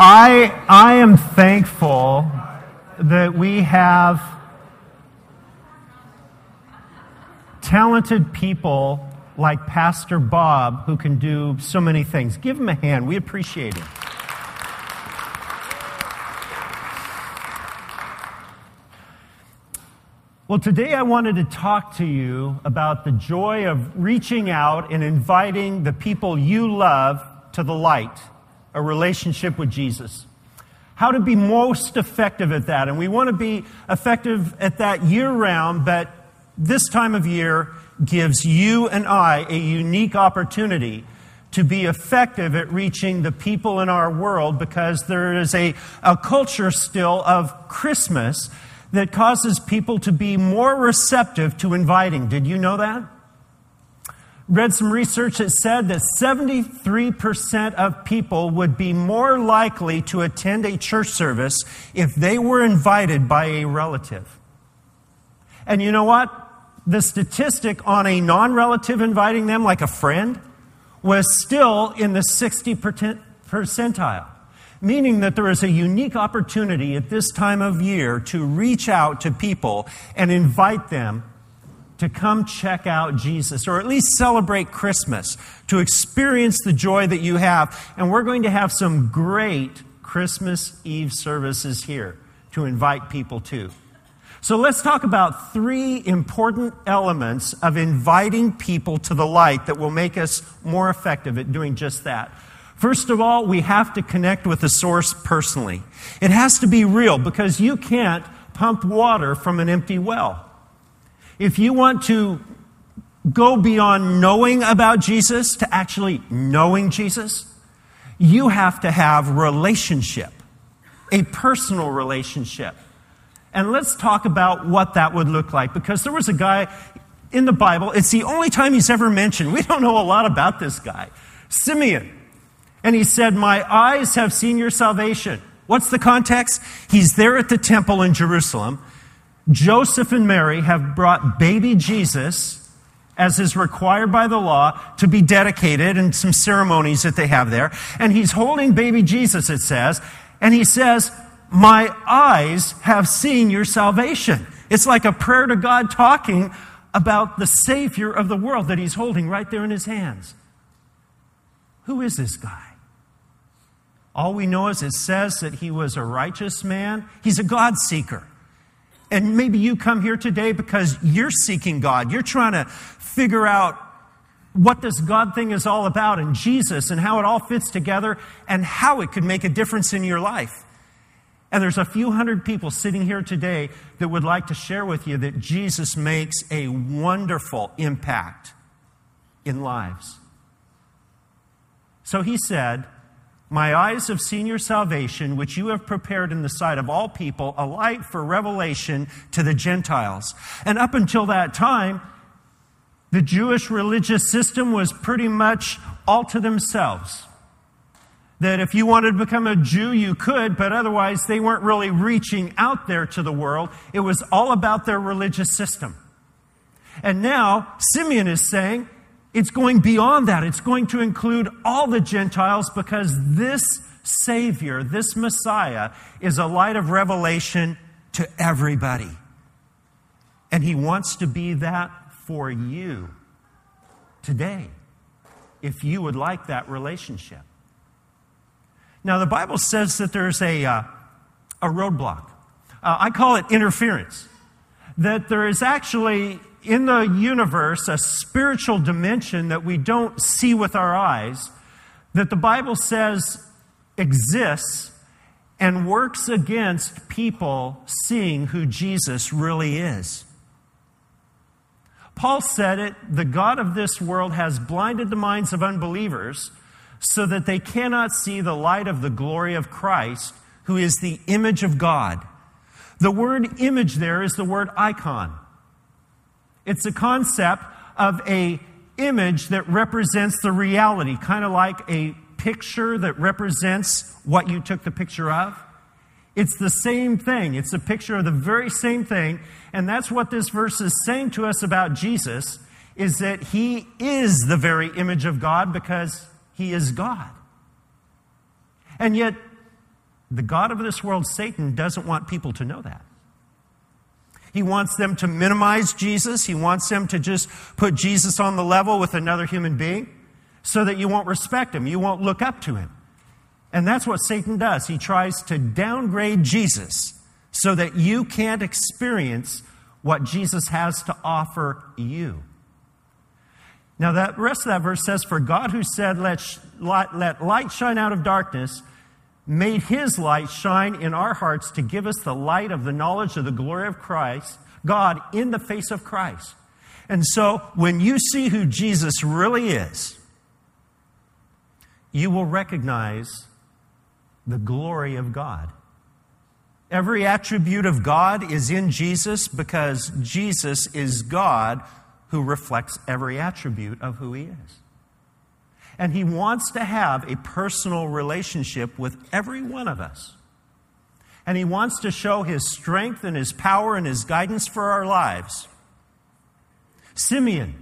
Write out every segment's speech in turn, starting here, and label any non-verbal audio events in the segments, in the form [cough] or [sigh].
I, I am thankful that we have talented people like Pastor Bob who can do so many things. Give him a hand. We appreciate him. Well, today I wanted to talk to you about the joy of reaching out and inviting the people you love to the light, a relationship with Jesus. How to be most effective at that. And we want to be effective at that year round, but this time of year gives you and I a unique opportunity to be effective at reaching the people in our world because there is a, a culture still of Christmas that causes people to be more receptive to inviting. Did you know that? Read some research that said that 73% of people would be more likely to attend a church service if they were invited by a relative. And you know what? The statistic on a non relative inviting them, like a friend, was still in the 60 percentile meaning that there is a unique opportunity at this time of year to reach out to people and invite them to come check out Jesus or at least celebrate Christmas, to experience the joy that you have. And we're going to have some great Christmas Eve services here to invite people to. So let's talk about three important elements of inviting people to the light that will make us more effective at doing just that. First of all, we have to connect with the source personally. It has to be real because you can't pump water from an empty well. If you want to go beyond knowing about Jesus to actually knowing Jesus, you have to have relationship, a personal relationship. And let's talk about what that would look like because there was a guy in the Bible, it's the only time he's ever mentioned. We don't know a lot about this guy. Simeon. And he said, My eyes have seen your salvation. What's the context? He's there at the temple in Jerusalem. Joseph and Mary have brought baby Jesus, as is required by the law, to be dedicated and some ceremonies that they have there. And he's holding baby Jesus, it says. And he says, My eyes have seen your salvation. It's like a prayer to God talking about the Savior of the world that he's holding right there in his hands. Who is this guy? All we know is it says that he was a righteous man. He's a God seeker. And maybe you come here today because you're seeking God. You're trying to figure out what this God thing is all about and Jesus and how it all fits together and how it could make a difference in your life. And there's a few hundred people sitting here today that would like to share with you that Jesus makes a wonderful impact in lives. So he said, my eyes have seen your salvation, which you have prepared in the sight of all people, a light for revelation to the Gentiles. And up until that time, the Jewish religious system was pretty much all to themselves. That if you wanted to become a Jew, you could, but otherwise they weren't really reaching out there to the world. It was all about their religious system. And now, Simeon is saying, it's going beyond that. It's going to include all the Gentiles because this Savior, this Messiah, is a light of revelation to everybody. And He wants to be that for you today, if you would like that relationship. Now, the Bible says that there's a, uh, a roadblock. Uh, I call it interference. That there is actually in the universe a spiritual dimension that we don't see with our eyes, that the Bible says exists and works against people seeing who Jesus really is. Paul said it the God of this world has blinded the minds of unbelievers so that they cannot see the light of the glory of Christ, who is the image of God. The word image there is the word icon. It's a concept of a image that represents the reality, kind of like a picture that represents what you took the picture of. It's the same thing. It's a picture of the very same thing. And that's what this verse is saying to us about Jesus is that he is the very image of God because he is God. And yet The God of this world, Satan, doesn't want people to know that. He wants them to minimize Jesus. He wants them to just put Jesus on the level with another human being so that you won't respect him, you won't look up to him. And that's what Satan does. He tries to downgrade Jesus so that you can't experience what Jesus has to offer you. Now, that rest of that verse says, For God who said, let, let light shine out of darkness, made his light shine in our hearts to give us the light of the knowledge of the glory of Christ, God in the face of Christ. And so, when you see who Jesus really is, you will recognize the glory of God. Every attribute of God is in Jesus because Jesus is God who reflects every attribute of who He is. And He wants to have a personal relationship with every one of us. And He wants to show His strength and His power and His guidance for our lives. Simeon,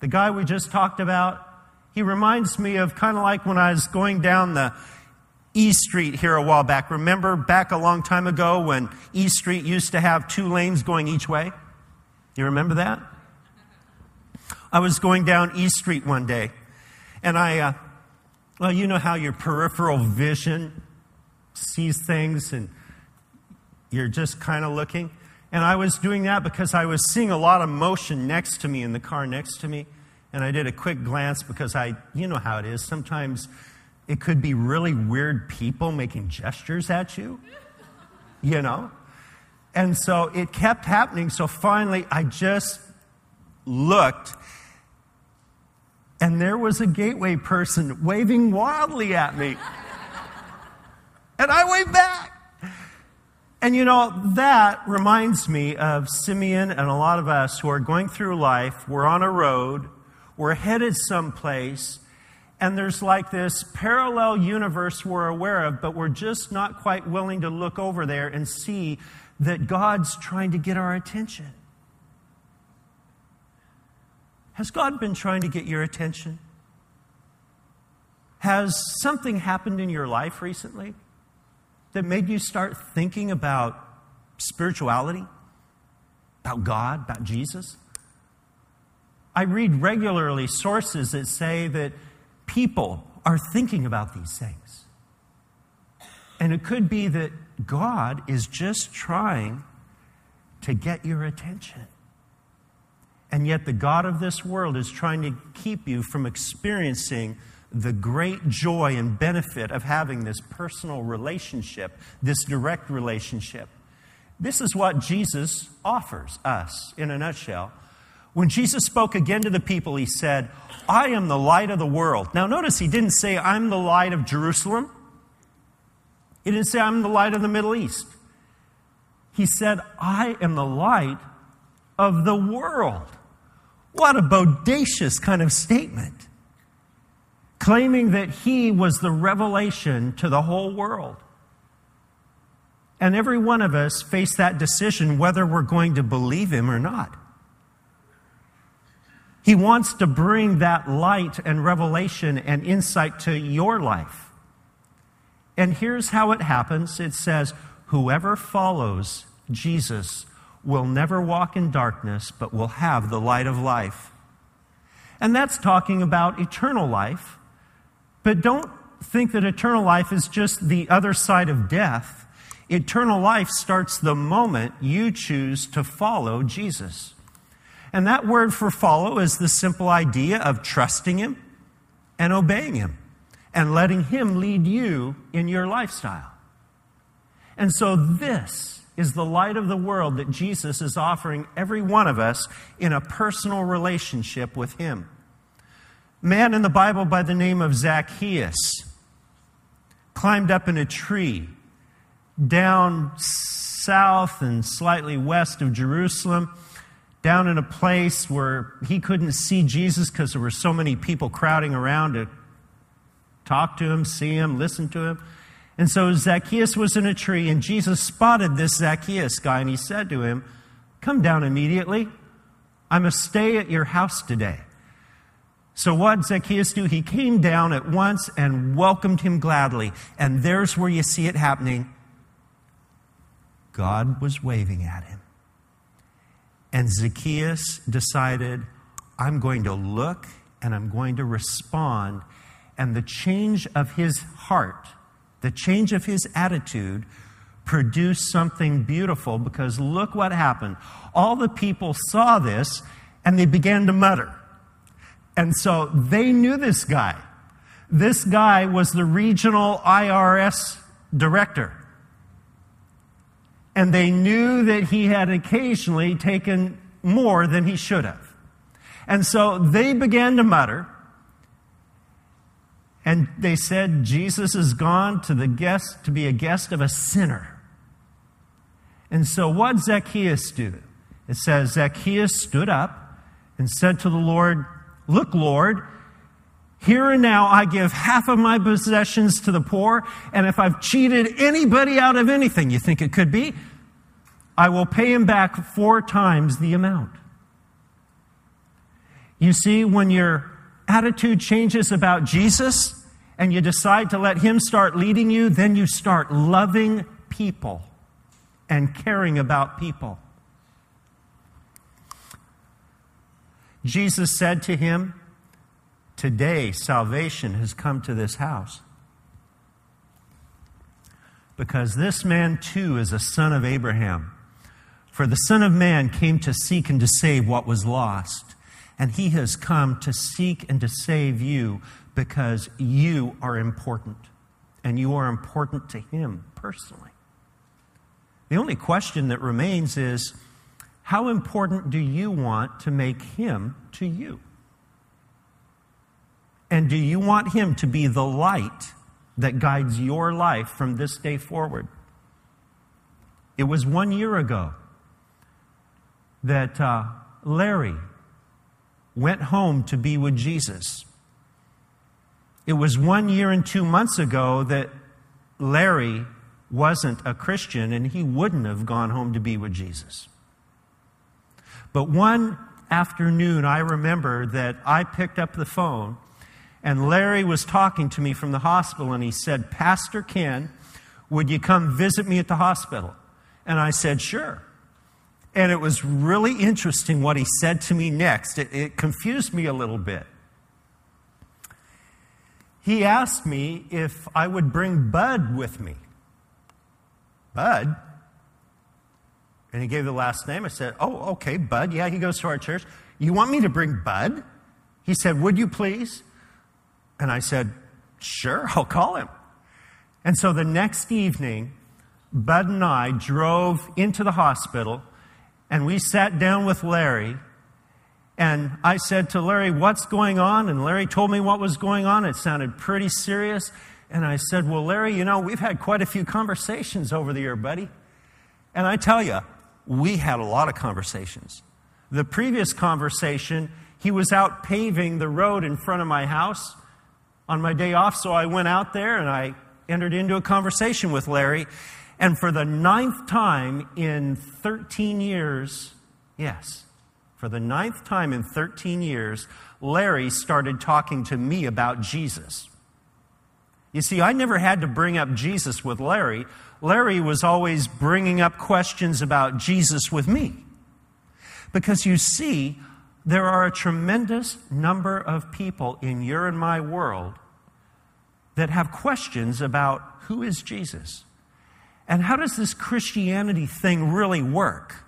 the guy we just talked about, he reminds me of kind of like when I was going down the E Street here a while back. Remember back a long time ago when E Street used to have two lanes going each way? You remember that? I was going down E Street one day, and I, uh, well, you know how your peripheral vision sees things and you're just kind of looking. And I was doing that because I was seeing a lot of motion next to me in the car next to me. And I did a quick glance because I, you know how it is. Sometimes it could be really weird people making gestures at you, you know? And so it kept happening. So finally, I just looked, and there was a gateway person waving wildly at me. And I waved back. And you know, that reminds me of Simeon and a lot of us who are going through life. We're on a road, we're headed someplace, and there's like this parallel universe we're aware of, but we're just not quite willing to look over there and see that God's trying to get our attention. Has God been trying to get your attention? Has something happened in your life recently that made you start thinking about spirituality, about God, about Jesus? I read regularly sources that say that people are thinking about these things. And it could be that God is just trying to get your attention. And yet, the God of this world is trying to keep you from experiencing the great joy and benefit of having this personal relationship, this direct relationship. This is what Jesus offers us in a nutshell. When Jesus spoke again to the people, he said, I am the light of the world. Now, notice he didn't say, I'm the light of Jerusalem. He didn't say, I'm the light of the Middle East. He said, I am the light of the world. What a bodacious kind of statement. Claiming that he was the revelation to the whole world. And every one of us face that decision whether we're going to believe him or not. He wants to bring that light and revelation and insight to your life. And here's how it happens it says, Whoever follows Jesus will never walk in darkness, but will have the light of life. And that's talking about eternal life. But don't think that eternal life is just the other side of death. Eternal life starts the moment you choose to follow Jesus. And that word for follow is the simple idea of trusting Him and obeying Him and letting Him lead you in your lifestyle. And so, this is the light of the world that Jesus is offering every one of us in a personal relationship with Him. Man in the Bible by the name of Zacchaeus climbed up in a tree down south and slightly west of Jerusalem down in a place where he couldn't see Jesus because there were so many people crowding around to talk to him, see him, listen to him. And so Zacchaeus was in a tree, and Jesus spotted this Zacchaeus guy, and he said to him, Come down immediately. I must stay at your house today. So, what Zacchaeus do? He came down at once and welcomed him gladly. And there's where you see it happening. God was waving at him. And Zacchaeus decided, I'm going to look and I'm going to respond. And the change of his heart, the change of his attitude, produced something beautiful because look what happened. All the people saw this and they began to mutter. And so they knew this guy. This guy was the regional IRS director. And they knew that he had occasionally taken more than he should have. And so they began to mutter. And they said, Jesus is gone to the guest to be a guest of a sinner. And so what Zacchaeus do? It says Zacchaeus stood up and said to the Lord, Look, Lord, here and now I give half of my possessions to the poor, and if I've cheated anybody out of anything you think it could be, I will pay him back four times the amount. You see, when your attitude changes about Jesus and you decide to let him start leading you, then you start loving people and caring about people. Jesus said to him, Today salvation has come to this house. Because this man too is a son of Abraham. For the Son of Man came to seek and to save what was lost. And he has come to seek and to save you because you are important. And you are important to him personally. The only question that remains is how important do you want to make him to you? And do you want him to be the light that guides your life from this day forward? It was one year ago that uh, Larry went home to be with Jesus. It was one year and two months ago that Larry wasn't a Christian and he wouldn't have gone home to be with Jesus. But one afternoon, I remember that I picked up the phone and Larry was talking to me from the hospital and he said, Pastor Ken, would you come visit me at the hospital? And I said, Sure. And it was really interesting what he said to me next. It, it confused me a little bit. He asked me if I would bring Bud with me. Bud? And he gave the last name. I said, Oh, okay, Bud. Yeah, he goes to our church. You want me to bring Bud? He said, Would you please? And I said, Sure, I'll call him. And so the next evening, Bud and I drove into the hospital and we sat down with Larry. And I said to Larry, What's going on? And Larry told me what was going on. It sounded pretty serious. And I said, Well, Larry, you know, we've had quite a few conversations over the year, buddy. And I tell you, we had a lot of conversations. The previous conversation, he was out paving the road in front of my house on my day off, so I went out there and I entered into a conversation with Larry. And for the ninth time in 13 years, yes, for the ninth time in 13 years, Larry started talking to me about Jesus. You see, I never had to bring up Jesus with Larry. Larry was always bringing up questions about Jesus with me. Because you see, there are a tremendous number of people in your and my world that have questions about who is Jesus? And how does this Christianity thing really work?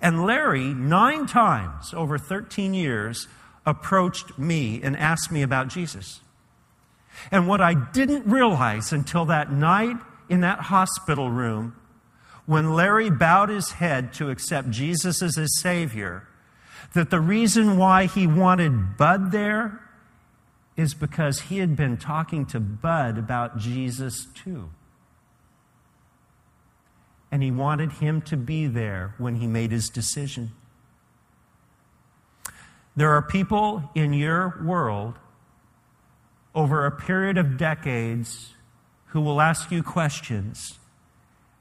And Larry, nine times over 13 years, approached me and asked me about Jesus. And what I didn't realize until that night in that hospital room, when Larry bowed his head to accept Jesus as his Savior, that the reason why he wanted Bud there is because he had been talking to Bud about Jesus too. And he wanted him to be there when he made his decision. There are people in your world over a period of decades who will ask you questions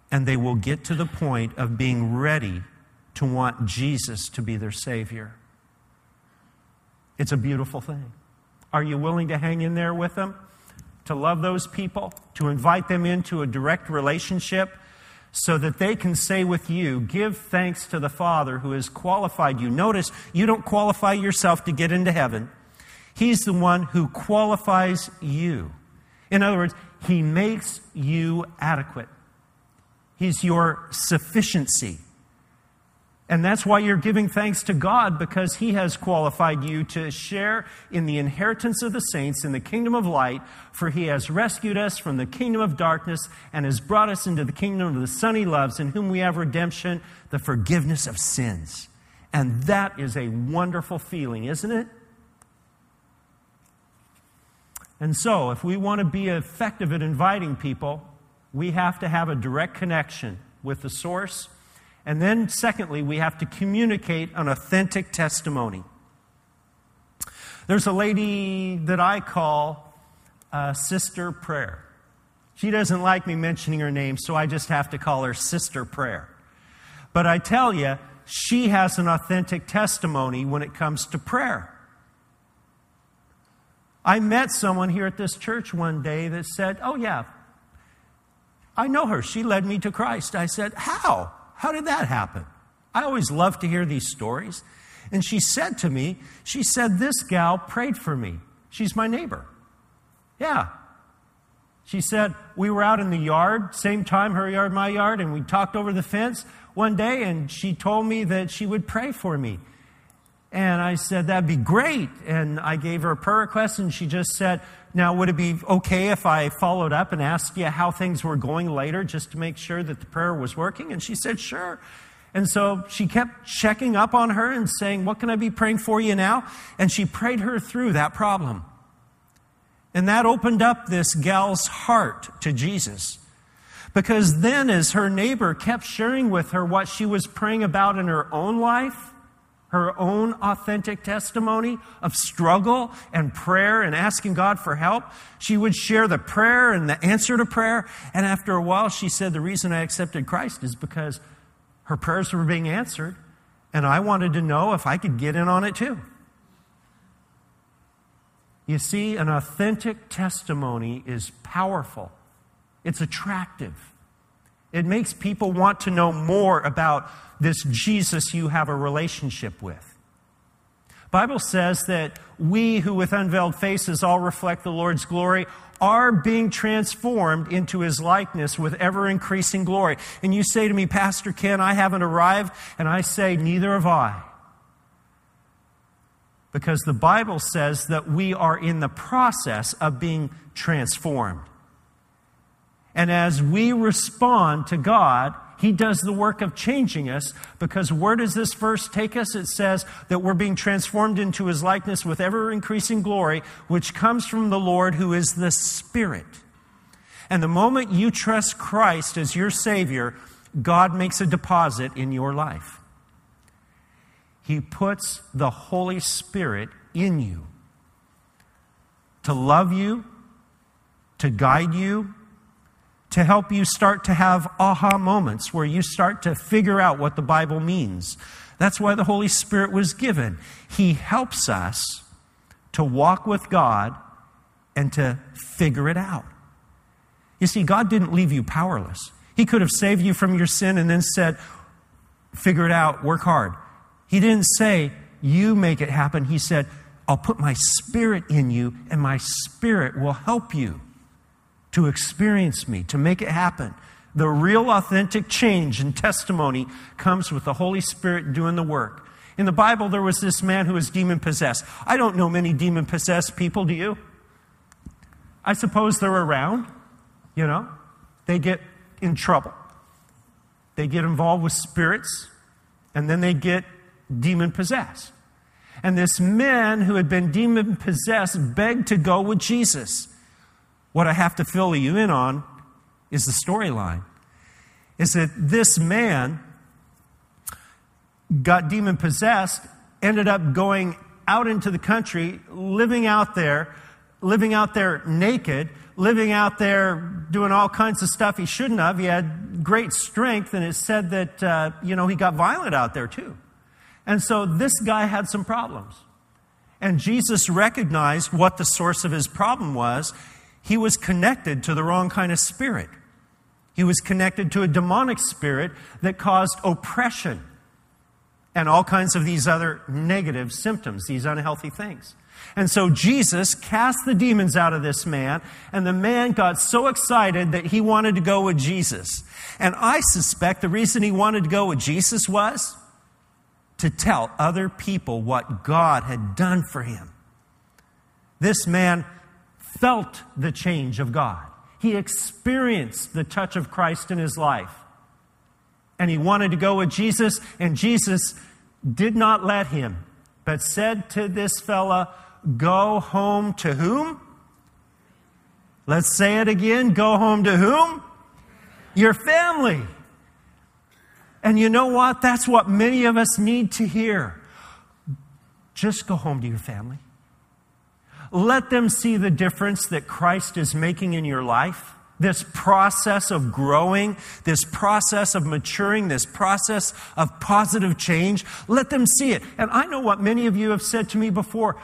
and they will get to the point of being ready to want Jesus to be their Savior. It's a beautiful thing. Are you willing to hang in there with them? To love those people? To invite them into a direct relationship? So that they can say with you, Give thanks to the Father who has qualified you. Notice, you don't qualify yourself to get into heaven. He's the one who qualifies you. In other words, He makes you adequate. He's your sufficiency. And that's why you're giving thanks to God because He has qualified you to share in the inheritance of the saints in the kingdom of light, for He has rescued us from the kingdom of darkness and has brought us into the kingdom of the Son He loves, in whom we have redemption, the forgiveness of sins. And that is a wonderful feeling, isn't it? And so, if we want to be effective at inviting people, we have to have a direct connection with the source and then, secondly, we have to communicate an authentic testimony. There's a lady that I call uh, Sister Prayer. She doesn't like me mentioning her name, so I just have to call her Sister Prayer. But I tell you, she has an authentic testimony when it comes to prayer. I met someone here at this church one day that said, Oh, yeah, I know her. She led me to Christ. I said, How? How did that happen? I always love to hear these stories. And she said to me, She said, This gal prayed for me. She's my neighbor. Yeah. She said, We were out in the yard, same time, her yard, my yard, and we talked over the fence one day, and she told me that she would pray for me. I said, That'd be great. And I gave her a prayer request, and she just said, Now, would it be okay if I followed up and asked you how things were going later just to make sure that the prayer was working? And she said, Sure. And so she kept checking up on her and saying, What can I be praying for you now? And she prayed her through that problem. And that opened up this gal's heart to Jesus. Because then, as her neighbor kept sharing with her what she was praying about in her own life, her own authentic testimony of struggle and prayer and asking God for help. She would share the prayer and the answer to prayer. And after a while, she said, The reason I accepted Christ is because her prayers were being answered, and I wanted to know if I could get in on it too. You see, an authentic testimony is powerful, it's attractive. It makes people want to know more about this Jesus you have a relationship with. Bible says that we who with unveiled faces all reflect the Lord's glory are being transformed into his likeness with ever increasing glory. And you say to me, Pastor Ken, I haven't arrived. And I say, neither have I. Because the Bible says that we are in the process of being transformed. And as we respond to God, he does the work of changing us because where does this verse take us? It says that we're being transformed into his likeness with ever increasing glory, which comes from the Lord who is the Spirit. And the moment you trust Christ as your Savior, God makes a deposit in your life. He puts the Holy Spirit in you to love you, to guide you, to help you start to have aha moments where you start to figure out what the Bible means. That's why the Holy Spirit was given. He helps us to walk with God and to figure it out. You see, God didn't leave you powerless. He could have saved you from your sin and then said, figure it out, work hard. He didn't say, you make it happen. He said, I'll put my spirit in you and my spirit will help you to experience me, to make it happen. The real authentic change and testimony comes with the Holy Spirit doing the work. In the Bible, there was this man who was demon possessed. I don't know many demon possessed people, do you? I suppose they're around, you know. They get in trouble. They get involved with spirits, and then they get demon possessed. And this man who had been demon possessed begged to go with Jesus. What I have to fill you in on is the storyline. Is that this man got demon possessed, ended up going out into the country, living out there, living out there naked, living out there doing all kinds of stuff he shouldn't have. He had great strength, and it said that, uh, you know, he got violent out there too. And so this guy had some problems. And Jesus recognized what the source of his problem was. He was connected to the wrong kind of spirit. He was connected to a demonic spirit that caused oppression and all kinds of these other negative symptoms, these unhealthy things. And so Jesus cast the demons out of this man, and the man got so excited that he wanted to go with Jesus. And I suspect the reason he wanted to go with Jesus was to tell other people what God had done for him. This man felt the change of God. He experienced the touch of Christ in his life. And he wanted to go with Jesus, and Jesus did not let him, but said to this fella, Go home to whom? Let's say it again. Go home to whom? Your family. And you know what? That's what many of us need to hear. Just go home to your family. Let them see the difference that Christ is making in your life. This process of growing, this process of maturing, this process of positive change. Let them see it. And I know what many of you have said to me before.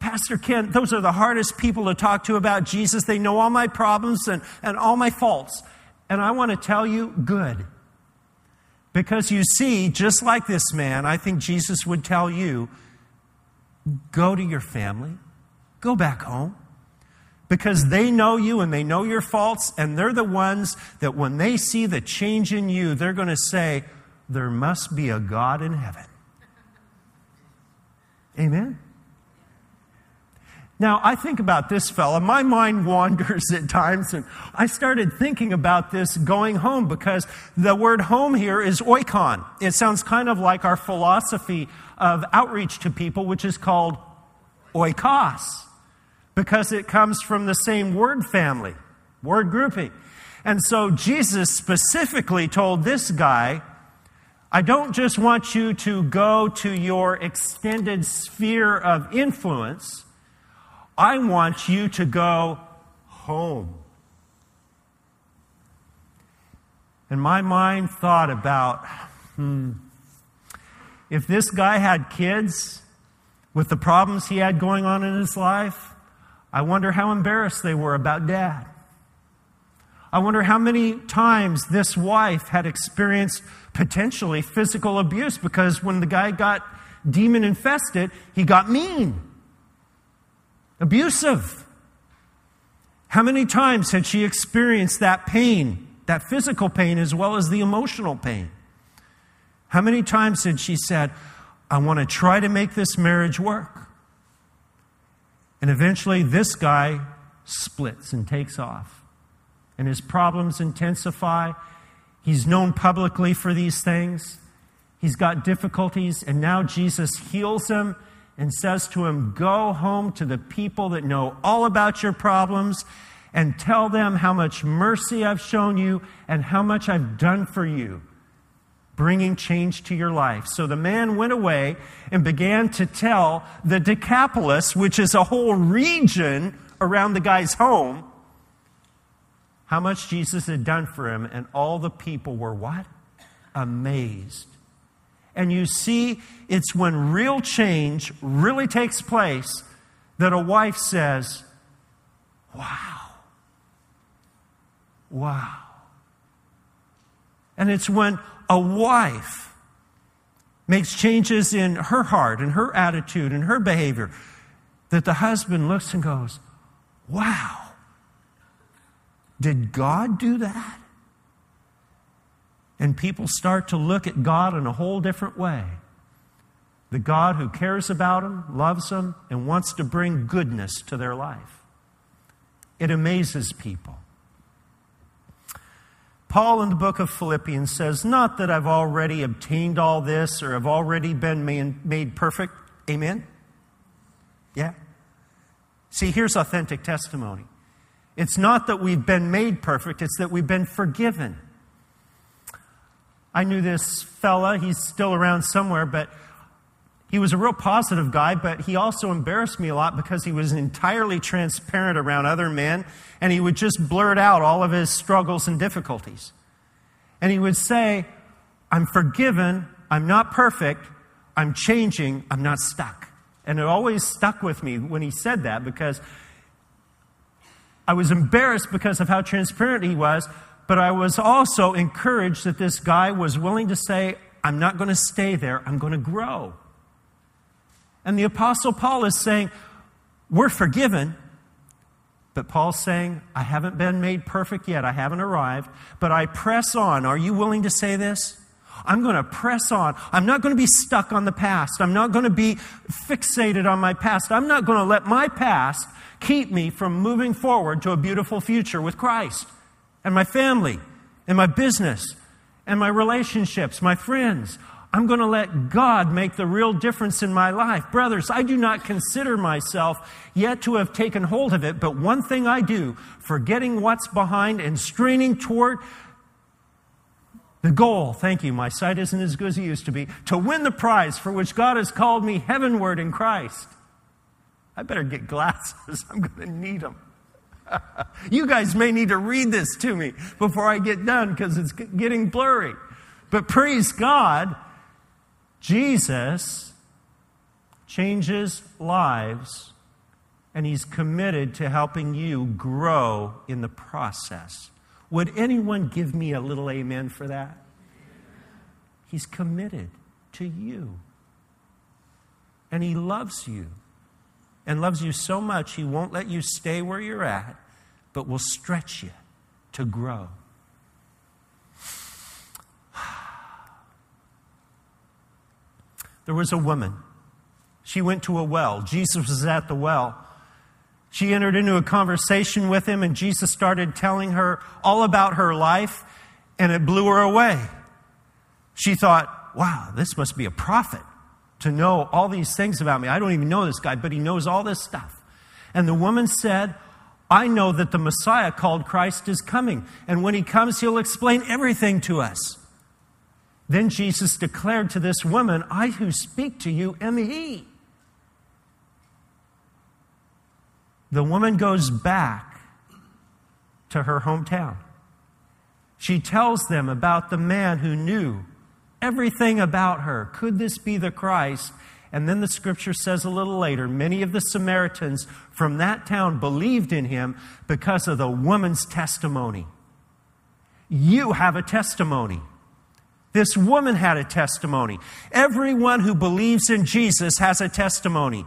Pastor Ken, those are the hardest people to talk to about Jesus. They know all my problems and, and all my faults. And I want to tell you, good. Because you see, just like this man, I think Jesus would tell you go to your family, Go back home. Because they know you and they know your faults, and they're the ones that when they see the change in you, they're going to say, There must be a God in heaven. Amen. Now, I think about this fella. My mind wanders [laughs] at times, and I started thinking about this going home because the word home here is oikon. It sounds kind of like our philosophy of outreach to people, which is called oikos because it comes from the same word family, word grouping. And so Jesus specifically told this guy, I don't just want you to go to your extended sphere of influence, I want you to go home. And my mind thought about hmm, if this guy had kids with the problems he had going on in his life, I wonder how embarrassed they were about dad. I wonder how many times this wife had experienced potentially physical abuse because when the guy got demon infested, he got mean, abusive. How many times had she experienced that pain, that physical pain, as well as the emotional pain? How many times had she said, I want to try to make this marriage work? And eventually, this guy splits and takes off. And his problems intensify. He's known publicly for these things. He's got difficulties, and now Jesus heals him and says to him, Go home to the people that know all about your problems and tell them how much mercy I've shown you and how much I've done for you bringing change to your life. So the man went away and began to tell the Decapolis, which is a whole region around the guy's home, how much Jesus had done for him. And all the people were what? Amazed. And you see, it's when real change really takes place that a wife says, Wow. Wow. And it's when a wife makes changes in her heart and her attitude and her behavior, that the husband looks and goes, Wow, did God do that? And people start to look at God in a whole different way. The God who cares about them, loves them, and wants to bring goodness to their life. It amazes people. Paul in the book of Philippians says, Not that I've already obtained all this or have already been made perfect. Amen? Yeah? See, here's authentic testimony. It's not that we've been made perfect, it's that we've been forgiven. I knew this fella, he's still around somewhere, but he was a real positive guy, but he also embarrassed me a lot because he was entirely transparent around other men and he would just blurt out all of his struggles and difficulties. And he would say, I'm forgiven, I'm not perfect, I'm changing, I'm not stuck. And it always stuck with me when he said that because I was embarrassed because of how transparent he was, but I was also encouraged that this guy was willing to say, I'm not going to stay there, I'm going to grow. And the Apostle Paul is saying, We're forgiven. But Paul's saying, I haven't been made perfect yet. I haven't arrived, but I press on. Are you willing to say this? I'm going to press on. I'm not going to be stuck on the past. I'm not going to be fixated on my past. I'm not going to let my past keep me from moving forward to a beautiful future with Christ and my family and my business and my relationships, my friends. I'm going to let God make the real difference in my life. Brothers, I do not consider myself yet to have taken hold of it, but one thing I do, forgetting what's behind and straining toward the goal, thank you, my sight isn't as good as it used to be, to win the prize for which God has called me heavenward in Christ. I better get glasses. [laughs] I'm going to need them. [laughs] you guys may need to read this to me before I get done because it's getting blurry. But praise God, Jesus changes lives and he's committed to helping you grow in the process. Would anyone give me a little amen for that? He's committed to you. And He loves you. And loves you so much, He won't let you stay where you're at, but will stretch you to grow. There was a woman. She went to a well. Jesus was at the well. She entered into a conversation with him, and Jesus started telling her all about her life, and it blew her away. She thought, wow, this must be a prophet to know all these things about me. I don't even know this guy, but he knows all this stuff. And the woman said, I know that the Messiah called Christ is coming, and when he comes, he'll explain everything to us. Then Jesus declared to this woman, I who speak to you am he. the woman goes back to her hometown. She tells them about the man who knew everything about her. Could this be the Christ? And then the scripture says a little later many of the Samaritans from that town believed in him because of the woman's testimony. You have a testimony. This woman had a testimony. Everyone who believes in Jesus has a testimony.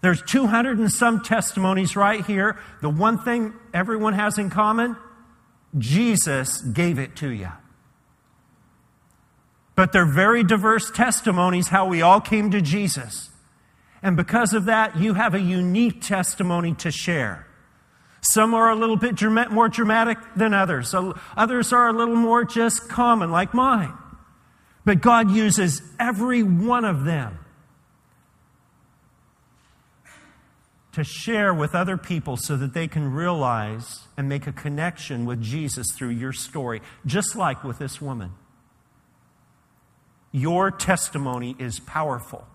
There's 200 and some testimonies right here. The one thing everyone has in common Jesus gave it to you. But they're very diverse testimonies how we all came to Jesus. And because of that, you have a unique testimony to share. Some are a little bit more dramatic than others. Others are a little more just common, like mine. But God uses every one of them to share with other people so that they can realize and make a connection with Jesus through your story, just like with this woman. Your testimony is powerful.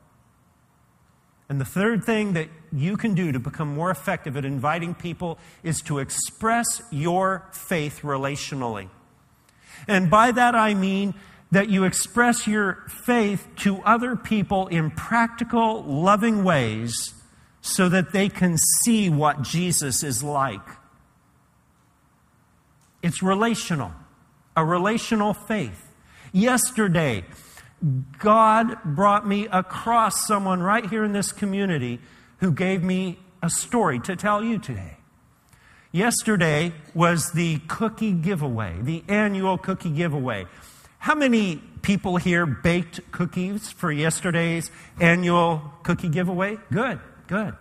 And the third thing that you can do to become more effective at inviting people is to express your faith relationally. And by that I mean that you express your faith to other people in practical, loving ways so that they can see what Jesus is like. It's relational, a relational faith. Yesterday, God brought me across someone right here in this community who gave me a story to tell you today. Yesterday was the cookie giveaway, the annual cookie giveaway. How many people here baked cookies for yesterday's annual cookie giveaway? Good. Good.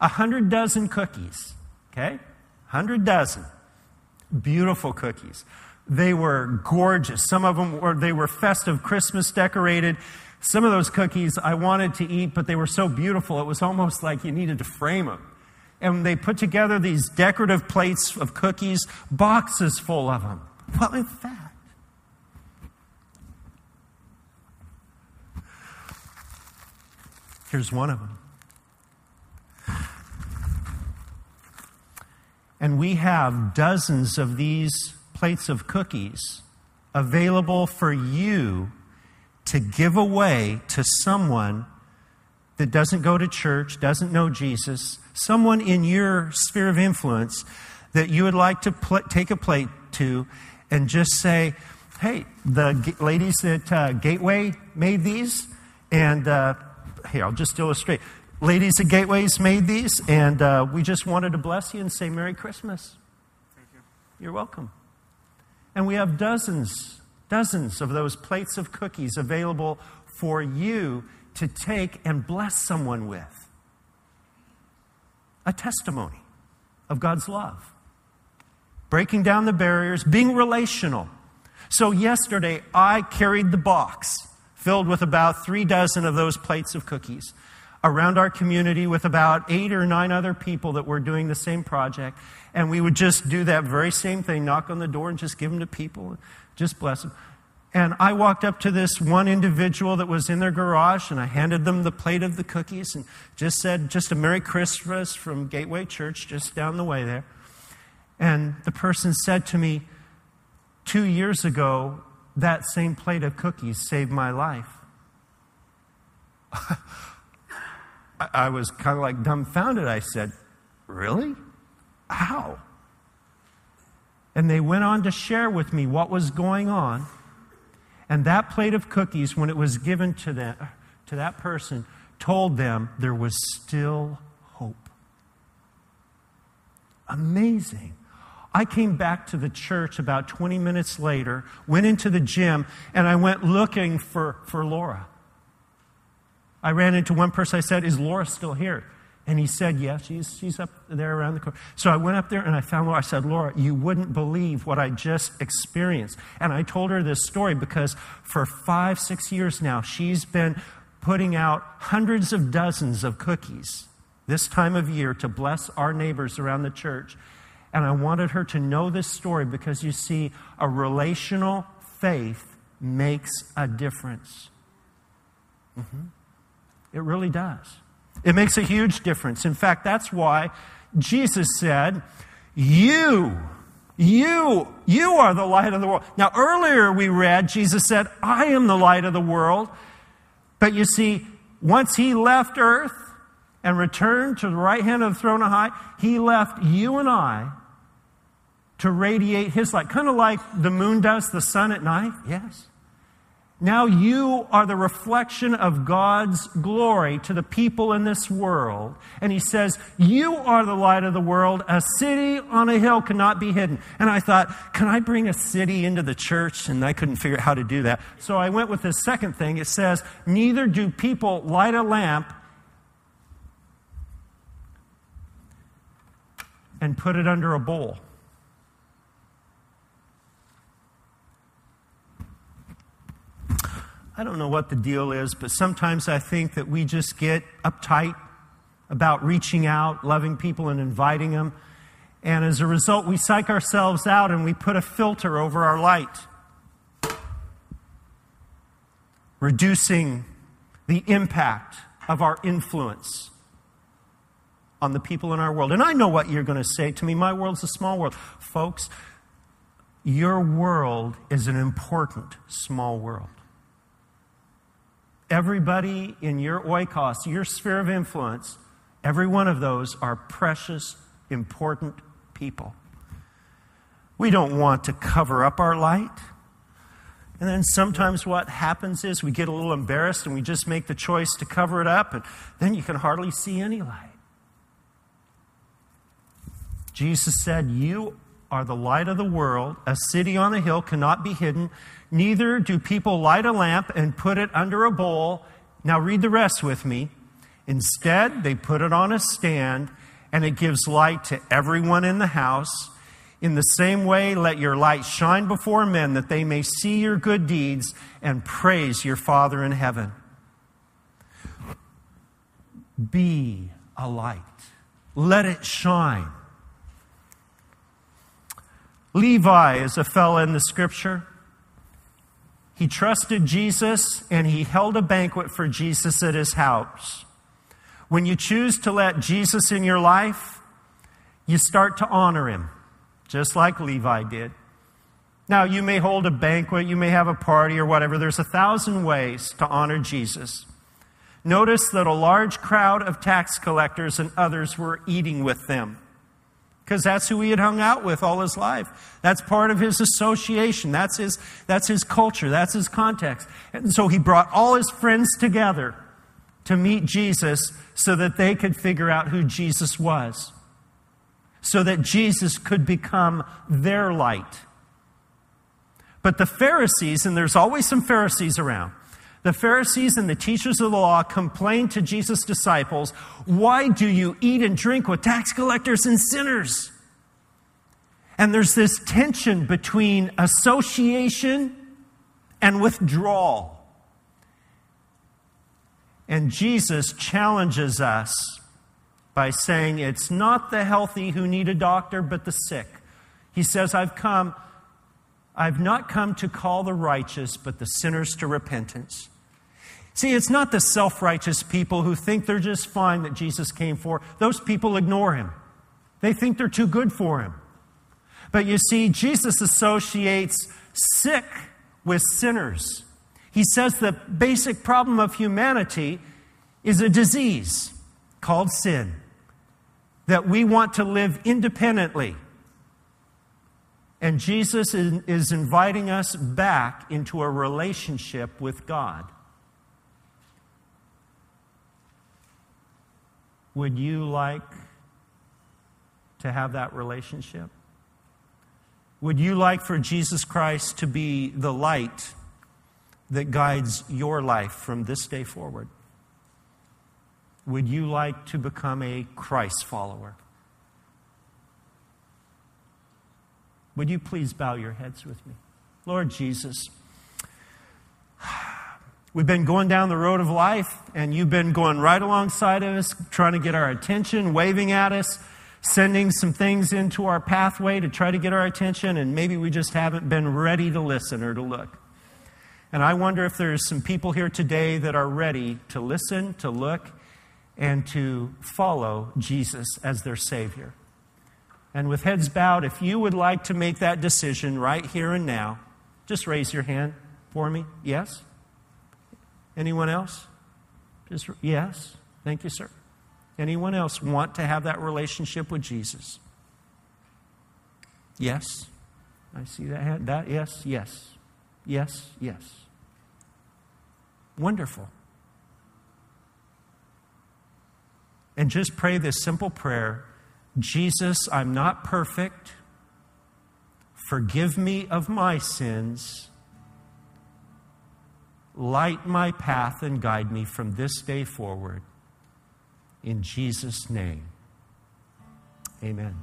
A hundred dozen cookies, okay? Hundred dozen. Beautiful cookies. They were gorgeous. Some of them were, they were festive, Christmas decorated. Some of those cookies I wanted to eat, but they were so beautiful, it was almost like you needed to frame them. And they put together these decorative plates of cookies, boxes full of them. Well, in fact, here's one of them. And we have dozens of these plates of cookies available for you to give away to someone that doesn't go to church, doesn't know Jesus, someone in your sphere of influence that you would like to pl- take a plate to and just say, hey, the g- ladies at uh, Gateway made these, and uh, here, I'll just illustrate. Ladies at Gateways made these, and uh, we just wanted to bless you and say Merry Christmas. Thank you. You're welcome. And we have dozens, dozens of those plates of cookies available for you to take and bless someone with. A testimony of God's love. Breaking down the barriers, being relational. So, yesterday, I carried the box filled with about three dozen of those plates of cookies around our community with about eight or nine other people that were doing the same project. And we would just do that very same thing knock on the door and just give them to people, just bless them. And I walked up to this one individual that was in their garage and I handed them the plate of the cookies and just said, just a Merry Christmas from Gateway Church, just down the way there. And the person said to me, Two years ago, that same plate of cookies saved my life. [laughs] I was kind of like dumbfounded. I said, Really? How? And they went on to share with me what was going on. And that plate of cookies, when it was given to, them, to that person, told them there was still hope. Amazing. I came back to the church about 20 minutes later, went into the gym, and I went looking for, for Laura. I ran into one person. I said, Is Laura still here? And he said, Yeah, she's, she's up there around the corner. So I went up there and I found Laura. I said, Laura, you wouldn't believe what I just experienced. And I told her this story because for five, six years now, she's been putting out hundreds of dozens of cookies this time of year to bless our neighbors around the church. And I wanted her to know this story because you see, a relational faith makes a difference. Mm-hmm. It really does. It makes a huge difference. In fact, that's why Jesus said, You, you, you are the light of the world. Now, earlier we read, Jesus said, I am the light of the world. But you see, once he left earth and returned to the right hand of the throne of high, he left you and I to radiate his light, kind of like the moon does the sun at night. Yes. Now you are the reflection of God's glory to the people in this world. And he says, You are the light of the world. A city on a hill cannot be hidden. And I thought, Can I bring a city into the church? And I couldn't figure out how to do that. So I went with the second thing. It says, Neither do people light a lamp and put it under a bowl. I don't know what the deal is, but sometimes I think that we just get uptight about reaching out, loving people, and inviting them. And as a result, we psych ourselves out and we put a filter over our light, reducing the impact of our influence on the people in our world. And I know what you're going to say to me. My world's a small world. Folks, your world is an important small world. Everybody in your oikos, your sphere of influence, every one of those are precious, important people. We don't want to cover up our light. And then sometimes what happens is we get a little embarrassed and we just make the choice to cover it up, and then you can hardly see any light. Jesus said, You are the light of the world. A city on a hill cannot be hidden. Neither do people light a lamp and put it under a bowl. Now, read the rest with me. Instead, they put it on a stand, and it gives light to everyone in the house. In the same way, let your light shine before men that they may see your good deeds and praise your Father in heaven. Be a light, let it shine. Levi is a fellow in the scripture. He trusted Jesus and he held a banquet for Jesus at his house. When you choose to let Jesus in your life, you start to honor him, just like Levi did. Now, you may hold a banquet, you may have a party or whatever. There's a thousand ways to honor Jesus. Notice that a large crowd of tax collectors and others were eating with them because that's who he had hung out with all his life. That's part of his association. That's his, that's his culture. That's his context. And so he brought all his friends together to meet Jesus so that they could figure out who Jesus was, so that Jesus could become their light. But the Pharisees, and there's always some Pharisees around, the Pharisees and the teachers of the law complained to Jesus' disciples, Why do you eat and drink with tax collectors and sinners? And there's this tension between association and withdrawal. And Jesus challenges us by saying, It's not the healthy who need a doctor, but the sick. He says, I've come, I've not come to call the righteous, but the sinners to repentance. See, it's not the self righteous people who think they're just fine that Jesus came for. Those people ignore him, they think they're too good for him. But you see, Jesus associates sick with sinners. He says the basic problem of humanity is a disease called sin, that we want to live independently. And Jesus is inviting us back into a relationship with God. Would you like to have that relationship? Would you like for Jesus Christ to be the light that guides your life from this day forward? Would you like to become a Christ follower? Would you please bow your heads with me? Lord Jesus, We've been going down the road of life, and you've been going right alongside of us, trying to get our attention, waving at us, sending some things into our pathway to try to get our attention, and maybe we just haven't been ready to listen or to look. And I wonder if there's some people here today that are ready to listen, to look, and to follow Jesus as their Savior. And with heads bowed, if you would like to make that decision right here and now, just raise your hand for me. Yes? Anyone else? Just, yes. Thank you, sir. Anyone else want to have that relationship with Jesus? Yes. I see that hand. That yes, yes. Yes, yes. Wonderful. And just pray this simple prayer Jesus, I'm not perfect. Forgive me of my sins light my path and guide me from this day forward. In Jesus' name, amen.